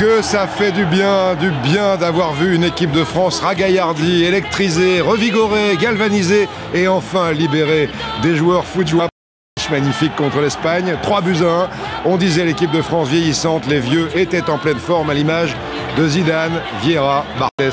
Que ça fait du bien, du bien d'avoir vu une équipe de France ragaillardie, électrisée, revigorée, galvanisée et enfin libérée des joueurs foot magnifique contre l'Espagne. 3 buts à 1. On disait l'équipe de France vieillissante, les vieux étaient en pleine forme à l'image de Zidane, Vieira, Barthez